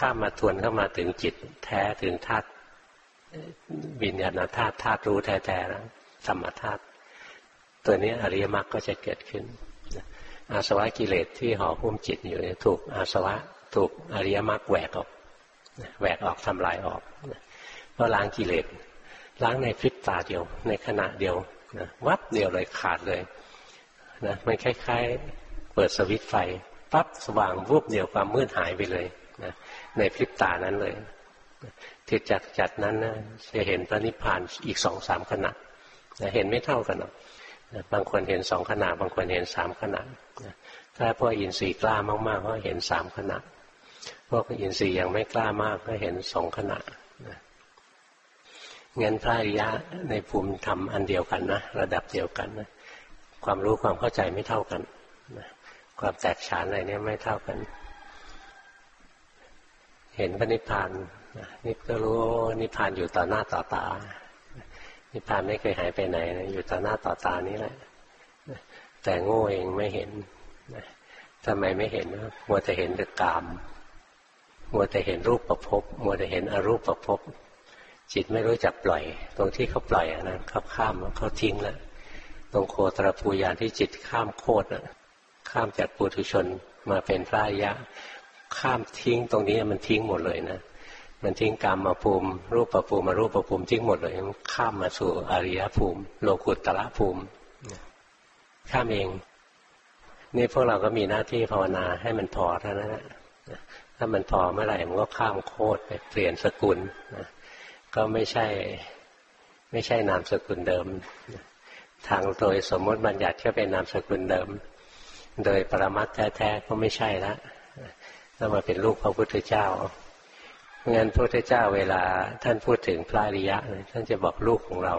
ข้ามมาทวนเข้ามาถึงจิตแท้ถึงธาตุวิญญาณธาตุธาตุรู้แท้ๆแล้วธรรมธาตุตัวนี้อริยมรรคก็จะเกิดขึ้น อาสวะกิเลสที่ห่อหุ้มจิตอยู่ถูกอาสวะถูกอริยมรรคแหวกออกแหวกออกทำลายออกก็ล้างกิเลสล้างในพริบตาเดียว ในขณะเดียวนะวับเดียวเลยขาดเลยนะมันคล้าย ๆ เปิดสวิตไฟปั๊บสว่างวูบเดียวความมืดหายไปเลยนะ ในพริบตานั้นเลยทิดจากจัดนั้นนะจะเห็นพระนิพพานอีกสองสามขณะนะเห็นไม่เท่ากันหรอกนะบางคนเห็นสองขณะ บางคนเห็นสามขณะนะถ้าพวกอินทรีย์กล้ามากๆก็เห็นสามขณะ พวกอินทรีย์ยังไม่กล้ามากก็เห็นสองขณะนะงั้นพระอริยะในภูมิธรรมอันเดียวกันนะระดับเดียวกันนะความรู้ความเข้าใจไม่เท่ากันนะความแตกฉานอะไรเนี่ยไม่เท่ากัน เห็นพระนิพพานนี่ก็รู้นิพพานอยู่ต่อหน้าต่อตา นิพพานไม่เคยหายไปไหนนะอยู่ต่อหน้าต่อตานี้แหละแต่โง่เองไม่เห็นทำไมไม่เห็นมัวแต่เห็นแต่กามมัวแต่เห็นรูปประพบมัวแต่เห็นอรูปประพบจิตไม่รู้จักปล่อย ตรงที่เขาปล่อยนะเขาข้ามเขาทิ้งแล้วตรงโคตรภูยานที่จิตข้ามโคตรข้ามจากปุถุชนมาเป็นพระยะ ข้ามทิ้งตรงนี้มันทิ้งหมดเลยนะมันทิ้งกรรมมาภูมิ รูปประภูมิมารูปประภูมิทิ้งหมดเลยมันข้ามมาสู่อริยภูมิ โลกุตตะภูมิข้ามเองนี่พวกเราก็มีหน้าที่ภาวนาให้มันพอเท่านั้นแหละถ้ามันพอเมื่อไหร่มันก็ข้ามโคตรไปเปลี่ยนสกุลนะก็ไม่ใช่ไม่ใช่นามสกุลเดิม ทางโดยสมมติบัญญัติก็เป็นนามสกุลเดิม โดยปรมัตแท้ๆก็ไม่ใช่ละ ต้องมาเป็นลูกพระพุทธเจ้างั้นพระพุทธเจ้าเวลาท่านพูดถึงพระอริยะท่านจะบอกลูกของเรา